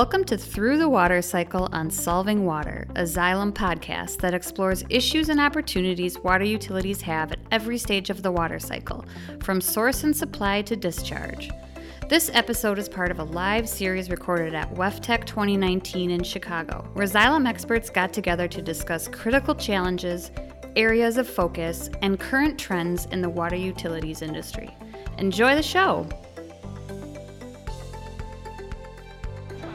Welcome to Through the Water Cycle on Solving Water, a Xylem podcast that explores issues and opportunities water utilities have at every stage of the water cycle, from source and supply to discharge. This episode is part of a live series recorded at WEFTEC 2019 in Chicago, where Xylem experts got together to discuss critical challenges, areas of focus, and current trends in the water utilities industry. Enjoy the show!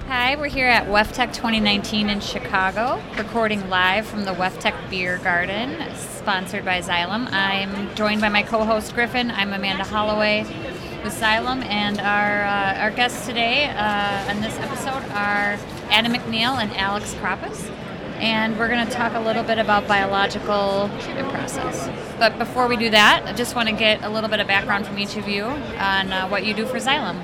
Hi, we're here at WEFTEC 2019 in Chicago, recording live from the WEFTEC Beer Garden, sponsored by Xylem. I'm joined by my co-host Griffin. I'm Amanda Holloway with Xylem, and our uh, our guests today uh, on this episode are Adam McNeil and Alex Kroppis, and we're going to talk a little bit about biological treatment process. But before we do that, I just want to get a little bit of background from each of you on uh, what you do for Xylem.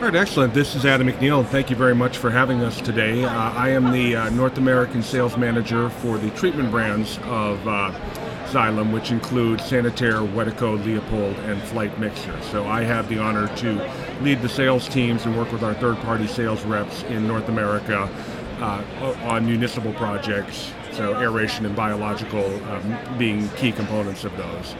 All right, excellent. This is Adam McNeil. Thank you very much for having us today. Uh, I am the uh, North American sales manager for the treatment brands of uh, Xylem, which include Sanitaire, Wedeco, Leopold, and Flygt Mixer. So I have the honor to lead the sales teams and work with our third party sales reps in North America uh, on municipal projects, so aeration and biological um, being key components of those.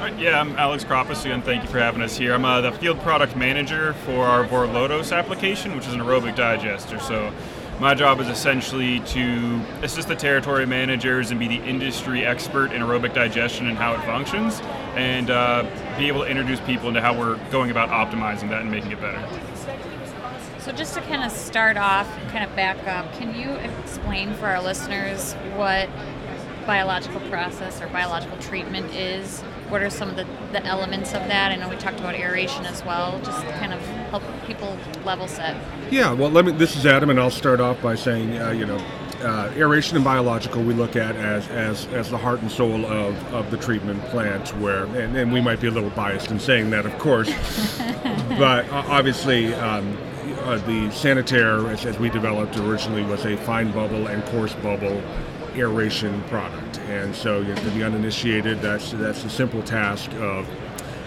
Yeah, I'm Alex Kroppis again. Thank you for having us here. I'm uh, the field product manager for our Vorlodos application, which is an aerobic digester. So my job is essentially to assist the territory managers and be the industry expert in aerobic digestion and how it functions, and uh, be able to introduce people into how we're going about optimizing that and making it better. So, just to kind of start off, kind of back up, can you explain for our listeners what biological process or biological treatment is? What are some of the, the elements of that? I know we talked about aeration as well, just kind of help people level set. Yeah, well, let me. This is Adam, and I'll start off by saying, uh, you know, uh, aeration and biological we look at as, as, as the heart and soul of, of the treatment plant where and, and we might be a little biased in saying that of course but uh, obviously um, uh, the sanitaire as, as we developed originally was a fine bubble and coarse bubble aeration product. And so, you know, to the uninitiated, that's that's the simple task of,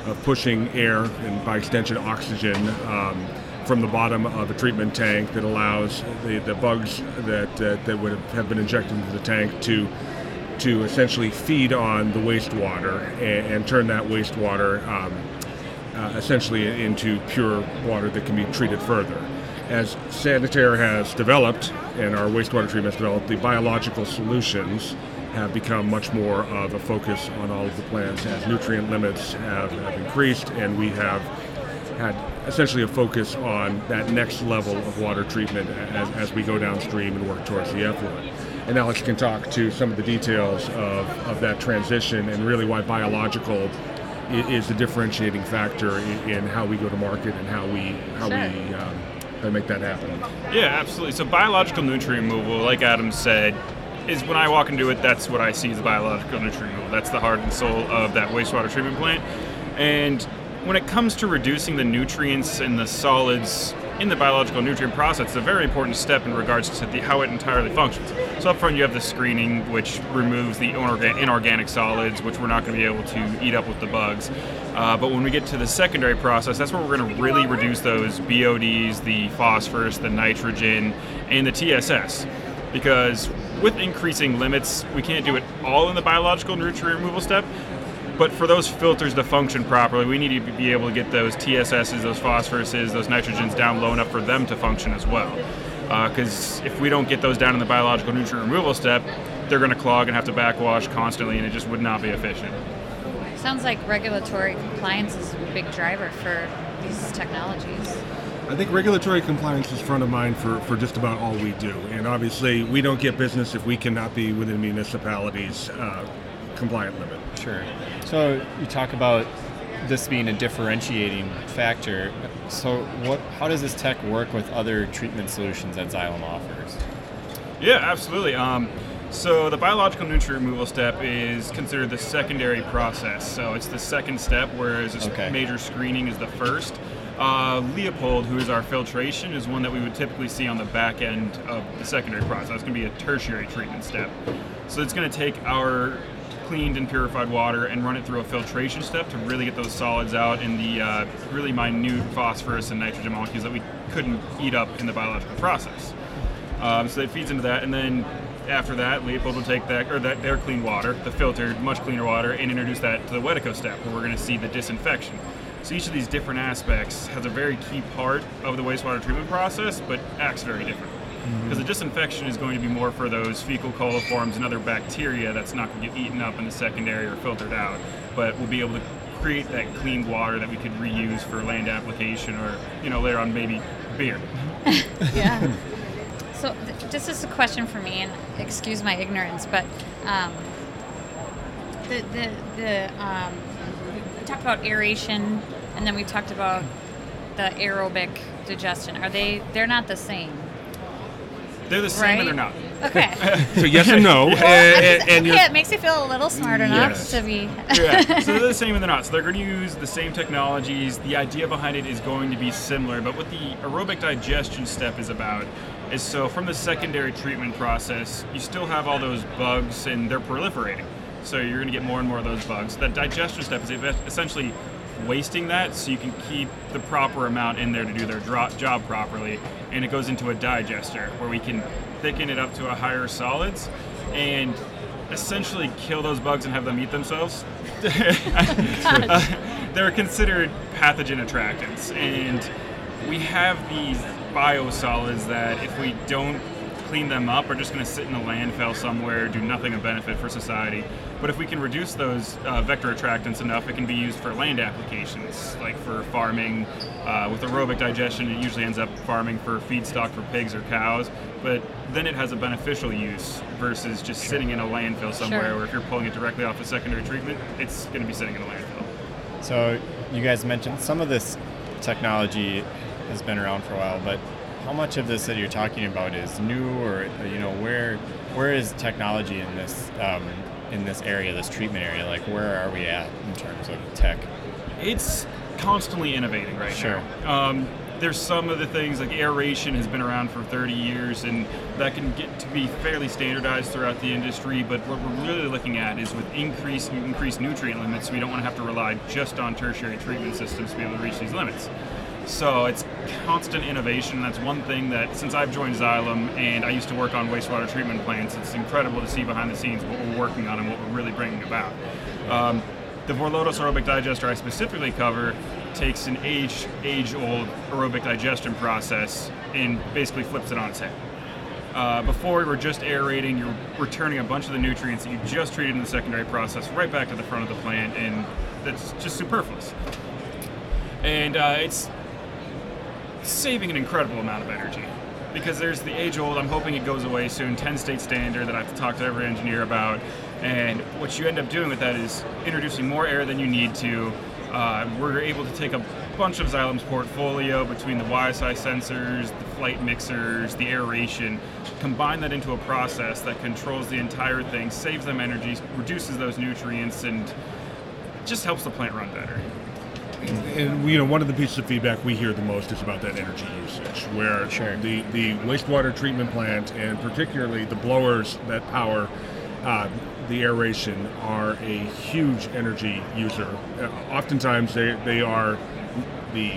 of pushing air and by extension oxygen um, from the bottom of a treatment tank that allows the, the bugs that, that that would have been injected into the tank to to essentially feed on the wastewater and, and turn that wastewater um, uh, essentially into pure water that can be treated further. As Sanitaire has developed and our wastewater treatment has developed, the biological solutions have become much more of a focus on all of the plants as nutrient limits have, have increased and we have had essentially a focus on that next level of water treatment as, as we go downstream and work towards the effluent. And Alex can talk to some of the details of, of that transition and really why biological is the differentiating factor in, in, how we go to market and how we how sure. we um, make that happen. Yeah, absolutely. So biological nutrient removal, like Adam said, is when I walk into it, that's what I see as biological nutrient. That's the heart and soul of that wastewater treatment plant. And when it comes to reducing the nutrients and the solids in the biological nutrient process, it's a very important step in regards to the, how it entirely functions. So up front, you have the screening, which removes the inorganic solids, which we're not going to be able to eat up with the bugs. Uh, but when we get to the secondary process, that's where we're going to really reduce those BODs, the phosphorus, the nitrogen, and the TSS. Because with increasing limits, we can't do it all in the biological nutrient removal step. But for those filters to function properly, we need to be able to get those TSSs, those phosphoruses, those nitrogens down low enough for them to function as well. Because uh, if we don't get those down in the biological nutrient removal step, they're going to clog and have to backwash constantly, and it just would not be efficient. Sounds like regulatory compliance is a big driver for these technologies. I think regulatory compliance is front of mind for, for just about all we do. And obviously, we don't get business if we cannot be within municipalities' uh, compliant limit. Sure. So you talk about this being a differentiating factor. So what? How does this tech work with other treatment solutions that Xylem offers? Yeah, absolutely. Um, so the biological nutrient removal step is considered the secondary process. So it's the second step, whereas okay. major screening is the first. Uh, Leopold, who is our filtration, is one that we would typically see on the back end of the secondary process. It's going to be a tertiary treatment step. So it's going to take our cleaned and purified water and run it through a filtration step to really get those solids out in the uh, really minute phosphorus and nitrogen molecules that we couldn't eat up in the biological process. Um, so it feeds into that, and then after that, Leopold will take that or that their clean water, the filtered, much cleaner water, and introduce that to the Wedeco step, where we're going to see the disinfection. So each of these different aspects has a very key part of the wastewater treatment process, but acts very different. Because the disinfection is going to be more for those fecal coliforms and other bacteria that's not going to get eaten up in the secondary or filtered out, but we'll be able to create that clean water that we could reuse for land application or, you know, later on maybe beer. Yeah. so th- this is a question for me, and excuse my ignorance, but um, the the the um, we talked about aeration, and then we talked about the aerobic digestion. Are they? They're not the same, They're the same right? and they're not. Okay. So yes and no, and, Well, I'm just- and, and okay, it makes me feel a little smart enough Yes. to be. yeah. So they're the same and they're not. So they're going to use the same technologies. The idea behind it is going to be similar, but what the aerobic digestion step is about is so from the secondary treatment process, you still have all those bugs and they're proliferating. So you're going to get more and more of those bugs. That digestion step is essentially wasting that so you can keep the proper amount in there to do their job properly and it goes into a digester where we can thicken it up to a higher solids and essentially kill those bugs and have them eat themselves they're considered pathogen attractants and we have these biosolids that if we don't clean them up are just going to sit in a landfill somewhere, do nothing of benefit for society. But if we can reduce those uh, vector attractants enough, it can be used for land applications, like for farming. Uh, with aerobic digestion, it usually ends up farming for feedstock for pigs or cows, but then it has a beneficial use versus just sitting in a landfill somewhere, Sure. or if you're pulling it directly off a secondary treatment, it's going to be sitting in a landfill. So you guys mentioned some of this technology has been around for a while, but how much of this that you're talking about is new, or you know, where where is technology in this um, in this area, this treatment area? Like, where are we at in terms of tech? it's constantly innovating right Sure. now. Um, there's some of the things like aeration has been around for 30 years, and that can get to be fairly standardized throughout the industry. But what we're really looking at is with increased increased nutrient limits, we don't want to have to rely just on tertiary treatment systems to be able to reach these limits. So it's constant innovation. That's one thing that since I've joined Xylem and I used to work on wastewater treatment plants, it's incredible to see behind the scenes what we're working on and what we're really bringing about. Um, the Vorlodos aerobic digester I specifically cover takes an age age old aerobic digestion process and basically flips it on its head. Uh, before we were just aerating, you're returning a bunch of the nutrients that you just treated in the secondary process right back to the front of the plant, and that's just superfluous. And uh, it's saving an incredible amount of energy because there's the age old, I'm hoping it goes away soon, 10 state standard that I have to talk to every engineer about. And what you end up doing with that is introducing more air than you need to. Uh, we're able to take a bunch of Xylem's portfolio between the YSI sensors, the Flygt mixers, the aeration, combine that into a process that controls the entire thing, saves them energy, reduces those nutrients, and just helps the plant run better. And you know one of the pieces of feedback we hear the most is about that energy usage where Sure. the the wastewater treatment plant and particularly the blowers that power uh, the aeration are a huge energy user uh, oftentimes they, they are the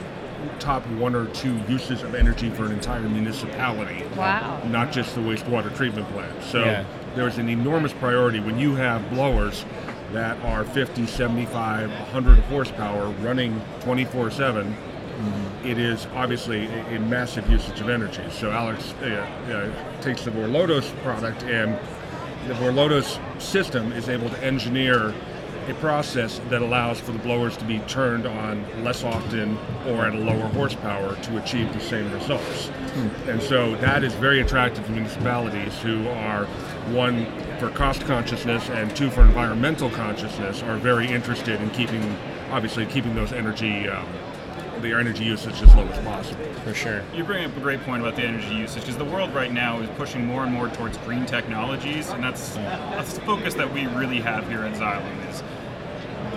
top one or two uses of energy for an entire municipality Wow. not just the wastewater treatment plant. So Yeah. there's an enormous priority when you have blowers that are 50, 75, 100 horsepower running 24 7. It is obviously a, a massive usage of energy. So Alex uh, uh, takes the Vorlodos product, and the Vorlodos system is able to engineer a process that allows for the blowers to be turned on less often or at a lower horsepower to achieve the same results. And so that is very attractive to municipalities who are one for cost consciousness and two for environmental consciousness are very interested in keeping obviously keeping those energy um, their energy usage as low as possible. For sure. You bring up a great point about the energy usage because the world right now is pushing more and more towards green technologies, and that's that's the focus that we really have here at Xylem. Is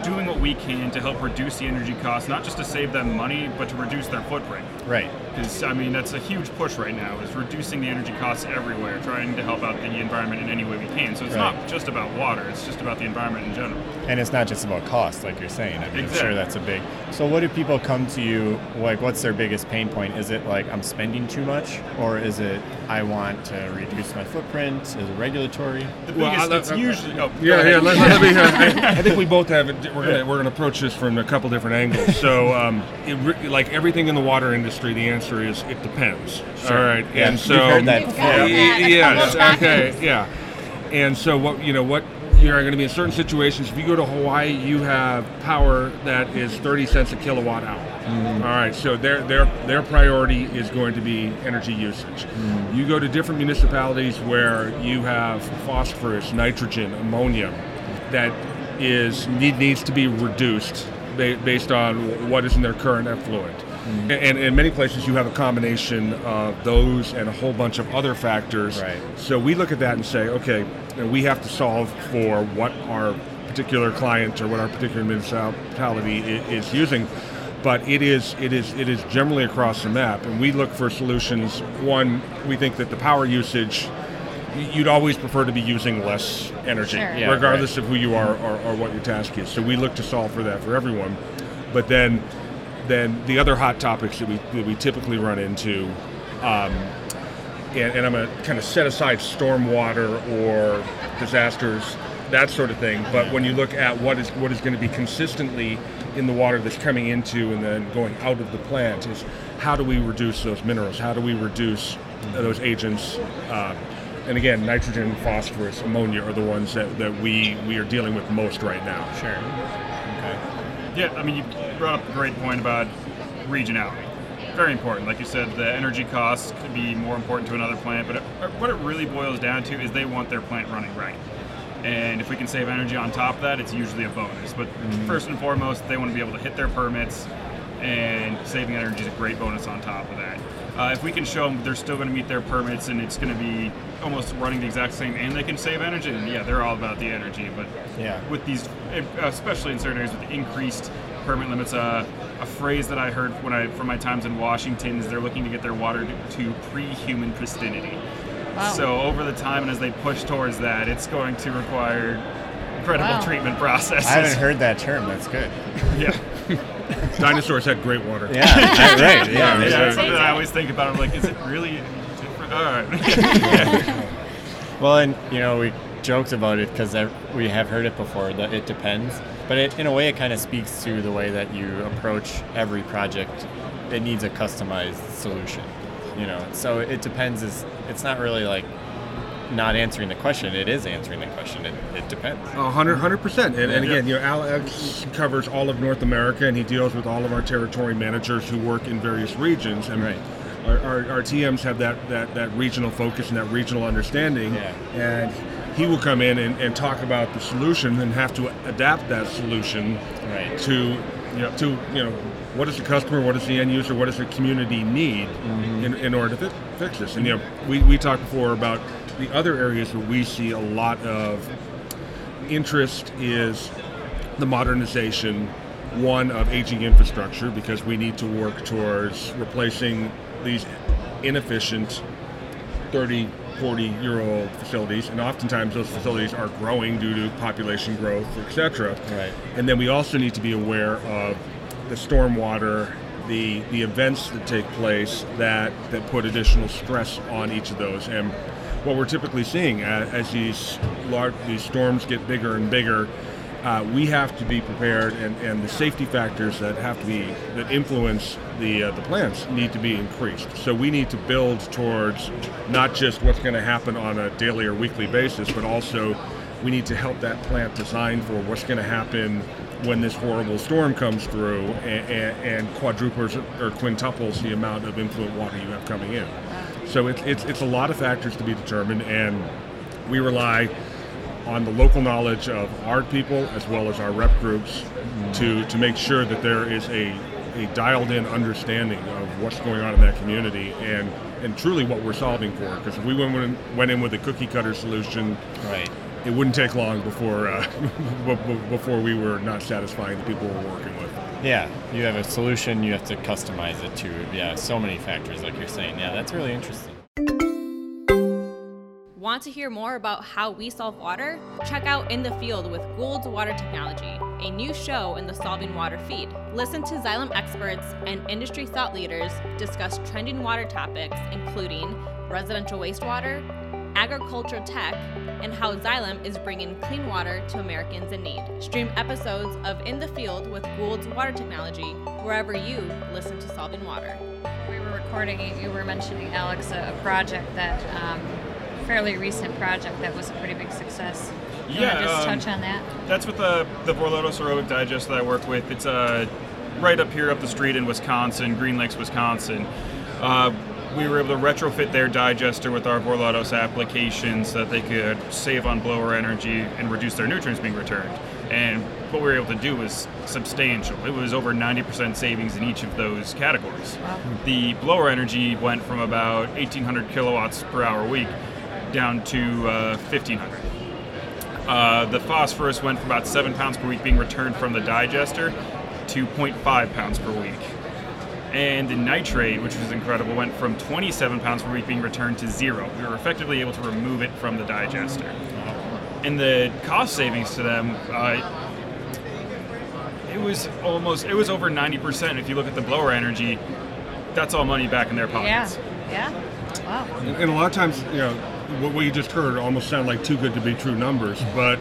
doing what we can to help reduce the energy costs, not just to save them money, but to reduce their footprint. Right. Because I mean, that's a huge push right now is reducing the energy costs everywhere, trying to help out the environment in any way we can. So it's Right. not just about water; it's just about the environment in general. And it's not just about cost, like you're saying. I mean, I'm sure that's a big. So, what do people come to you? Like, what's their biggest pain point? Is it like I'm spending too much, or is it I want to reduce my footprint? Is it regulatory? The Well, biggest, I- it's I- usually. Oh, Yeah, yeah. Let, let me, uh, I, I think we both have it. We're gonna we're gonna approach this from a couple different angles. So, um, it, like everything in the water industry, the answer is it depends. Sure. All right, Yeah, and we've so heard that We've before. got Y- that a yes, okay, yeah. And so what you know what you're going to be in certain situations. If you go to Hawaii, you have power that is 30 cents a kilowatt hour. Mm-hmm. All right, so their their their priority is going to be energy usage. Mm-hmm. You go to different municipalities where you have phosphorus, nitrogen, ammonia, that is need, needs to be reduced based on what is in their current effluent. Mm-hmm. And in many places, you have a combination of those and a whole bunch of other factors. Right. So we look at that and say, okay, we have to solve for what our particular client or what our particular municipality is using. But it is it is it is generally across the map, and we look for solutions. One, we think that the power usage, you'd always prefer to be using less energy, Sure. Yeah, regardless of who you are or, or what your task is. So we look to solve for that for everyone. But then, then the other hot topics that we that we typically run into um, and, and I'm going to kind of set aside stormwater or disasters, that sort of thing. But when you look at what is what is going to be consistently in the water that's coming into and then going out of the plant, is how do we reduce those minerals? How do we reduce uh, those agents? Uh, and again, nitrogen, phosphorus, ammonia are the ones that, that we, we are dealing with most right now. Sure. Yeah, I mean, you brought up a great point about regionality. Very important. Like you said, the energy costs could be more important to another plant, but it, what it really boils down to is they want their plant running right. And if we can save energy on top of that, it's usually a bonus. But mm-hmm. first and foremost, they want to be able to hit their permits, and saving energy is a great bonus on top of that. Uh, if we can show them they're still going to meet their permits and it's going to be almost running the exact same and they can save energy, then yeah, they're all about the energy. But Yeah. with these, especially in certain areas with increased permit limits. Uh, a phrase that I heard when I from my times in Washington is they're looking to get their water to, to pre-human pristinity. Wow. So over the time and as they push towards that, it's going to require incredible Wow. treatment processes. I haven't heard that term. That's good. Yeah, Dinosaurs had great water. Yeah. right. Yeah. yeah, there's that's something I always think about. I'm like, is it really different? All right. Well, and you know, we joked about it because we have heard it before that it depends, but it, in a way, it kind of speaks to the way that you approach every project. It needs a customized solution, you know. So it depends. Is it's not really like not answering the question. It is answering the question. It, it depends. A hundred, hundred percent. And, and again, you know, Alex covers all of North America, and he deals with all of our territory managers who work in various regions. And Right. our, our, our TMs have that, that, that regional focus and that regional understanding. Yeah. And he will come in and, and talk about the solution and have to adapt that solution Right. to, you know, to you know, what does the customer, what does the end user, what does the community need mm-hmm. in, in order to fi- fix this? And you know, we, we talked before about the other areas where we see a lot of interest is the modernization one of aging infrastructure because we need to work towards replacing these inefficient 30 40 year old facilities and oftentimes those facilities are growing due to population growth etc Right. and then we also need to be aware of the stormwater the the events that take place that that put additional stress on each of those and what we're typically seeing as, as these large these storms get bigger and bigger uh, we have to be prepared and, and the safety factors that have to be that influence the uh, the plants need to be increased so we need to build towards not just what's going to happen on a daily or weekly basis but also we need to help that plant design for what's going to happen when this horrible storm comes through and, and, and quadruples or quintuples the amount of influent water you have coming in. So it's, it's, it's a lot of factors to be determined, and we rely on the local knowledge of our people as well as our rep groups to, to make sure that there is a, a dialed in understanding of what's going on in that community and, and truly what we're solving for. Because if we went, in- went in with a cookie cutter solution, Right. it wouldn't take long before uh, before we were not satisfying the people we're working with. Yeah, you have a solution, you have to customize it to yeah, so many factors like you're saying. Yeah, that's really interesting. Want to hear more about how we solve water? Check out In the Field with Gould's Water Technology, a new show in the Solving Water feed. Listen to Xylem experts and industry thought leaders discuss trending water topics, including residential wastewater, agriculture tech, and how Xylem is bringing clean water to Americans in need. Stream episodes of In the Field with Gould's Water Technology wherever you listen to Solving Water. We were recording, you were mentioning, Alex, a, a project that, um, fairly recent project that was a pretty big success. You yeah, wanna just um, touch on that. That's with the the Vorlodos aerobic digest that I work with. It's uh, right up here up the street in Wisconsin, Green Lakes, Wisconsin. Uh, we were able to retrofit their digester with our Vorlodos application so that they could save on blower energy and reduce their nutrients being returned. And what we were able to do was substantial. It was over 90% savings in each of those categories. Wow. The blower energy went from about 1,800 kilowatts per hour a week down to uh, 1,500. Uh, the phosphorus went from about 7 pounds per week being returned from the digester to 0.5 pounds per week. And the nitrate, which was incredible, went from 27 pounds per week being returned to zero. We were effectively able to remove it from the digester. And the cost savings to them, uh, it was almost, it was over 90%. If you look at the blower energy, that's all money back in their Yeah, pockets. yeah. yeah, Wow. And, and a lot of times, you know, what we just heard almost sound like too good to be true numbers, but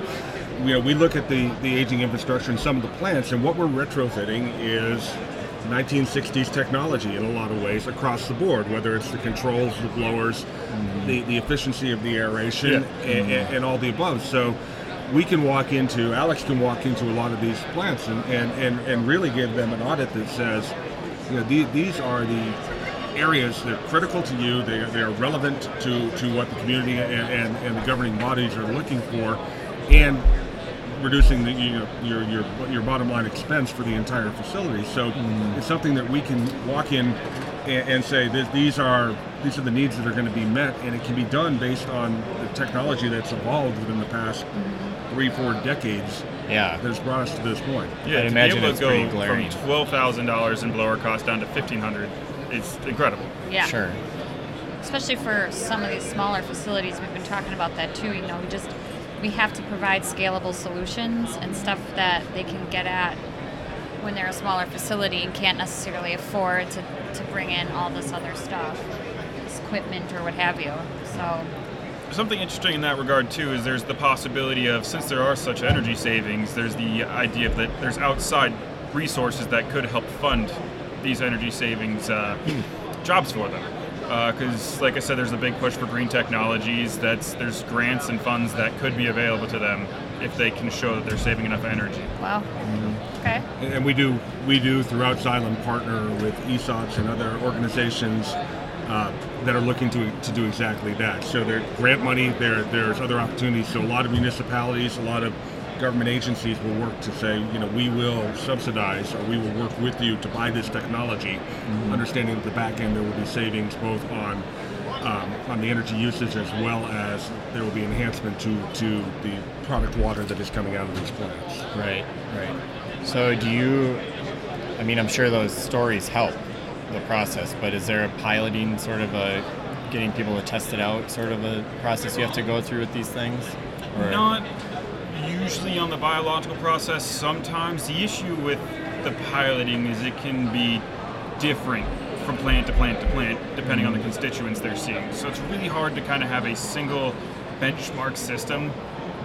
you know, we look at the, the aging infrastructure in some of the plants, and what we're retrofitting is 1960s technology in a lot of ways across the board, whether it's the controls, the blowers, mm-hmm. the, the efficiency of the aeration, Yeah. and, and, mm-hmm. and all the above. So we can walk into, Alex can walk into a lot of these plants and, and, and, and really give them an audit that says, you know, the, these are the areas that are critical to you, they are, they are relevant to, to what the community and, and, and the governing bodies are looking for, and reducing the, you know, your, your, your bottom line expense for the entire facility. So mm. it's something that we can walk in and, and say that these are these are the needs that are going to be met, and it can be done based on the technology that's evolved within the past mm-hmm. three, four decades Yeah. that has brought us to this point. Yeah, I'd to imagine be able it's to pretty go glaring. from twelve thousand dollars in blower cost down to fifteen hundred, it's incredible. Yeah. Sure. especially for some of these smaller facilities we've been talking about that too you know we just we have to provide scalable solutions and stuff that they can get at when they're a smaller facility and can't necessarily afford to, to bring in all this other stuff this equipment or what have you so Something interesting in that regard too is there's the possibility of since there are such energy savings, there's the idea that there's outside resources that could help fund these energy savings uh, jobs for them. Because, like I said, there's a big push for green technologies. That's there's grants and funds that could be available to them if they can show that they're saving enough energy. wow okay And and we do we do throughout Xylem partner with ESOPs and other organizations uh, that are looking to, to do exactly that. So there's grant money, there there's other opportunities. So a lot of municipalities, a lot of government agencies will work to say, you know, we will subsidize or we will work with you to buy this technology, understanding that the back end there will be savings both on um, on the energy usage as well as there will be enhancement to, to the product water that is coming out of these plants. Right, right. So do you I mean I'm sure those stories help the process, but is there a piloting sort of a getting people to test it out sort of a process you have to go through with these things? Or Not usually on the biological process. Sometimes the issue with the piloting is it can be different from plant to plant to plant depending on the constituents they're seeing. So it's really hard to kind of have a single benchmark system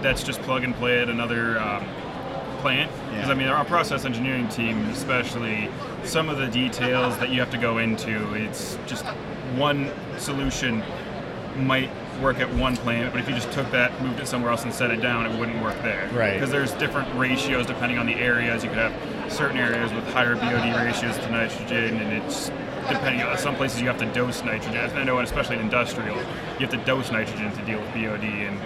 that's just plug and play at another um, plant. Because Yeah. I mean, our process engineering team, especially, some of the details that you have to go into, it's just one solution might work at one plant, but if you just took that, moved it somewhere else, and set it down, it wouldn't work there. Right. Because there's different ratios depending on the areas. You could have certain areas with higher BOD ratios to nitrogen, and it's depending on some places you have to dose nitrogen. I know, especially in industrial, you have to dose nitrogen to deal with BOD, and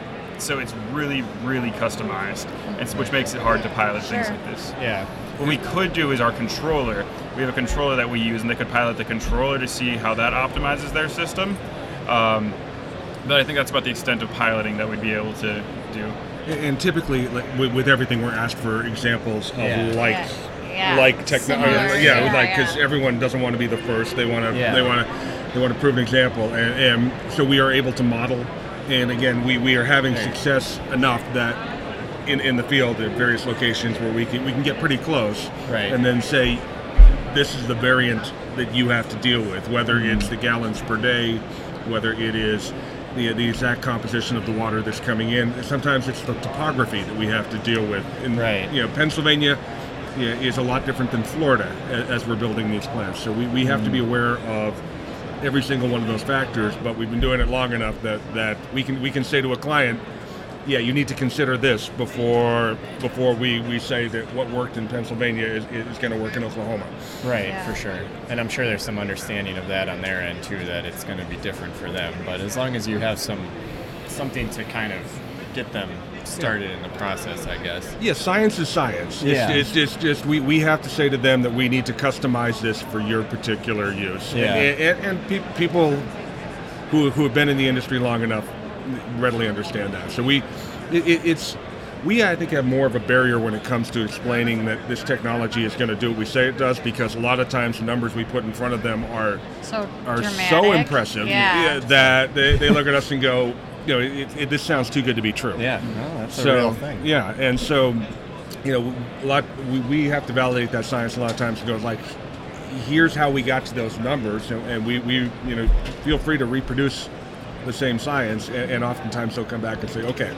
so it's really, really customized, and s- which makes it hard to pilot things like this. Yeah. What we could do is our controller. We have a controller that we use, and they could pilot the controller to see how that optimizes their system. Um, but I think that's about the extent of piloting that we'd be able to do. And typically, like, with, with everything, we're asked for examples of Yeah. like, Yeah. like technology. Similar, Yeah, yeah, like because uh, yeah. everyone doesn't want to be the first. They want to. Yeah. They want to. They want to prove an example, and, and so we are able to model. And again, we, we are having success enough that in, in the field at various locations where we can we can get pretty close, Right. and then say, this is the variant that you have to deal with, whether mm-hmm. it's the gallons per day, whether it is the, the exact composition of the water that's coming in. Sometimes it's the topography that we have to deal with. And, Right. You know, Pennsylvania yeah, is a lot different than Florida a- as we're building these plants. So we, we have to be mm. aware of every single one of those factors, but we've been doing it long enough that, that we can we can say to a client, yeah, you need to consider this before before we, we say that what worked in Pennsylvania is, is going to work in Oklahoma. Right, Yeah. for sure. And I'm sure there's some understanding of that on their end too, that it's going to be different for them. But as long as you have some something to kind of get them started in the process, I guess. Yeah, science is science. Yeah. It's, it's, it's just we, we have to say to them that we need to customize this for your particular use. Yeah. And, and, and pe- people who, who have been in the industry long enough readily understand that. So we, it, it- it's we I think have more of a barrier when it comes to explaining that this technology is going to do what we say it does because a lot of times the numbers we put in front of them are So are dramatic. so impressive Yeah. that they, they look at us and go, you know, it, it, this sounds too good to be true Yeah, no, that's a so real thing. yeah and so you know a lot we, we have to validate that science a lot of times and go like here's how we got to those numbers and, and we, we you know feel free to reproduce the same science and, and oftentimes they'll come back and say okay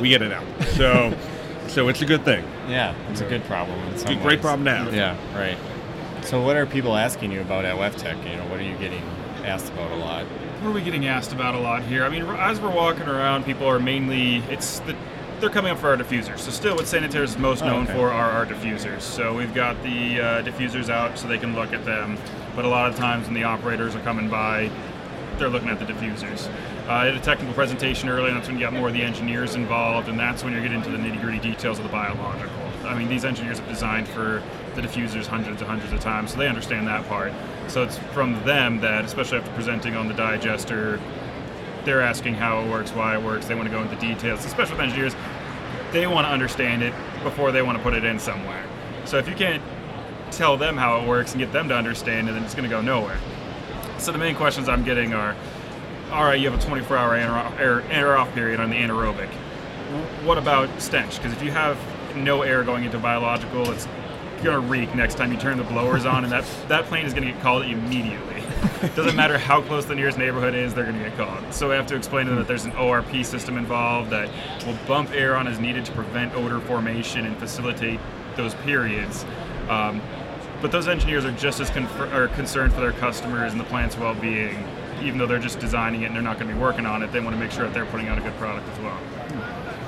we get it now so so it's a good thing Yeah, it's a good problem. In some great ways. problem to have. Yeah, right. So, what are people asking you about at WEFTEC? You know, what are you getting asked about a lot? What are we getting asked about a lot here? I mean, as we're walking around, people are mainly it's the they're coming up for our diffusers. So still, what Sanitaire is most Oh, known okay. for are our diffusers. So we've got the uh, diffusers out so they can look at them. But a lot of times when the operators are coming by, they're looking at the diffusers. Uh, I had a technical presentation earlier, and that's when you got more of the engineers involved, and that's when you're getting into the nitty gritty details of the biological. I mean, these engineers have designed for the diffusers hundreds and hundreds of times, so they understand that part. So it's from them that, especially after presenting on the digester, they're asking how it works, why it works. They want to go into details. Especially with engineers, they want to understand it before they want to put it in somewhere. So if you can't tell them how it works and get them to understand it, then it's going to go nowhere. So the main questions I'm getting are, all right, you have a 24-hour air, air, off period on the anaerobic. What about stench? Because if you have no air going into biological, it's gonna reek next time you turn the blowers on, and that that plane is gonna get called immediately. Doesn't matter how close the nearest neighborhood is, they're gonna get called. So we have to explain to them that there's an ORP system involved that will bump air on as needed to prevent odor formation and facilitate those periods. Um, but those engineers are just as confer- are concerned for their customers and the plant's well-being, even though they're just designing it and they're not going to be working on it. They want to make sure that they're putting out a good product as well.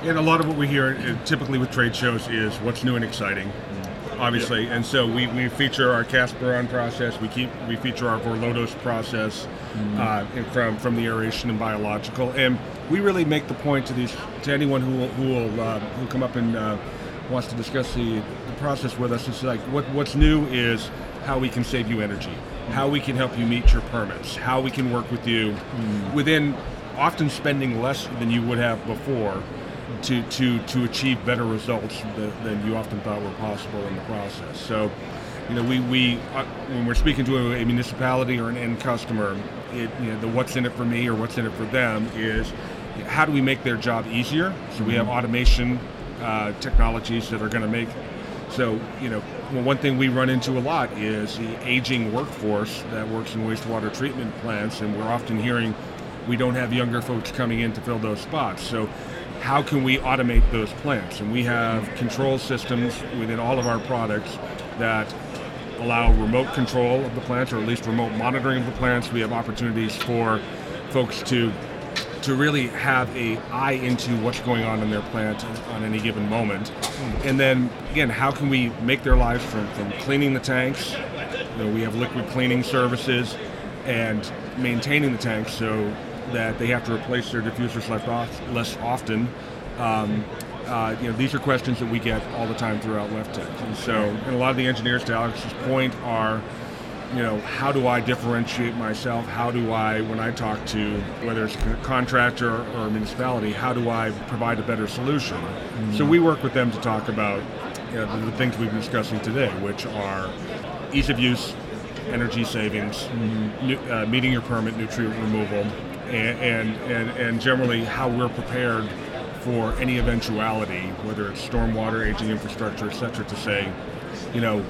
And a lot of what we hear uh, typically with trade shows is what's new and exciting, obviously. And so we, we feature our Casperon process. We keep we feature our Vorlodos process uh, from from the aeration and biological. And we really make the point to these to anyone who will, who will uh, who come up and uh, wants to discuss the, the process with us. It's like what what's new is how we can save you energy, how we can help you meet your permits, how we can work with you within often spending less than you would have before to, to, to achieve better results than, than you often thought were possible in the process. So, you know, we, we uh, when we're speaking to a, a municipality or an end customer, it, you know, the what's in it for me or what's in it for them is how do we make their job easier? So we have automation uh, technologies that are going to make so, you know, well, one thing we run into a lot is the aging workforce that works in wastewater treatment plants, and we're often hearing we don't have younger folks coming in to fill those spots. So, how can we automate those plants? And we have control systems within all of our products that allow remote control of the plants, or at least remote monitoring of the plants. We have opportunities for folks to to really have a eye into what's going on in their plant on any given moment. And then again, how can we make their lives from, from cleaning the tanks? You know, we have liquid cleaning services and maintaining the tanks so that they have to replace their diffusers less, off, less often. Um, uh, you know, these are questions that we get all the time throughout WEFTEC. And so, and a lot of the engineers, to Alex's point, are you know, how do I differentiate myself? How do I, when I talk to whether it's a contractor or a municipality, how do I provide a better solution? Mm-hmm. So we work with them to talk about you know, the, the, things we've been discussing today, which are ease of use, energy savings, mm-hmm. new, uh, meeting your permit, nutrient removal, and, and, and, and generally how we're prepared for any eventuality, whether it's stormwater, aging infrastructure, et cetera, to say, you know,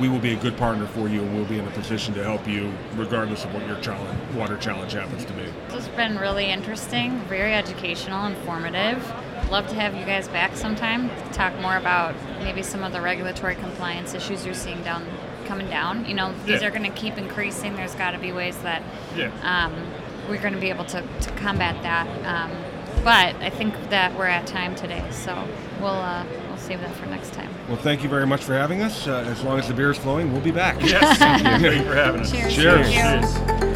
we will be a good partner for you and we'll be in a position to help you regardless of what your challenge, water challenge happens to be. This has been really interesting, very educational, informative. Love to have you guys back sometime to talk more about maybe some of the regulatory compliance issues you're seeing down coming down. You know, these yeah. are going to keep increasing. There's got to be ways that yeah. um, we're going to be able to, to combat that. Um, but I think that we're at time today, so we'll uh, we'll save that for next time. Well, thank you very much for having us. Uh, as long as the beer is flowing, we'll be back. Yes, thank you. thank you for having us. Cheers. Cheers. Cheers.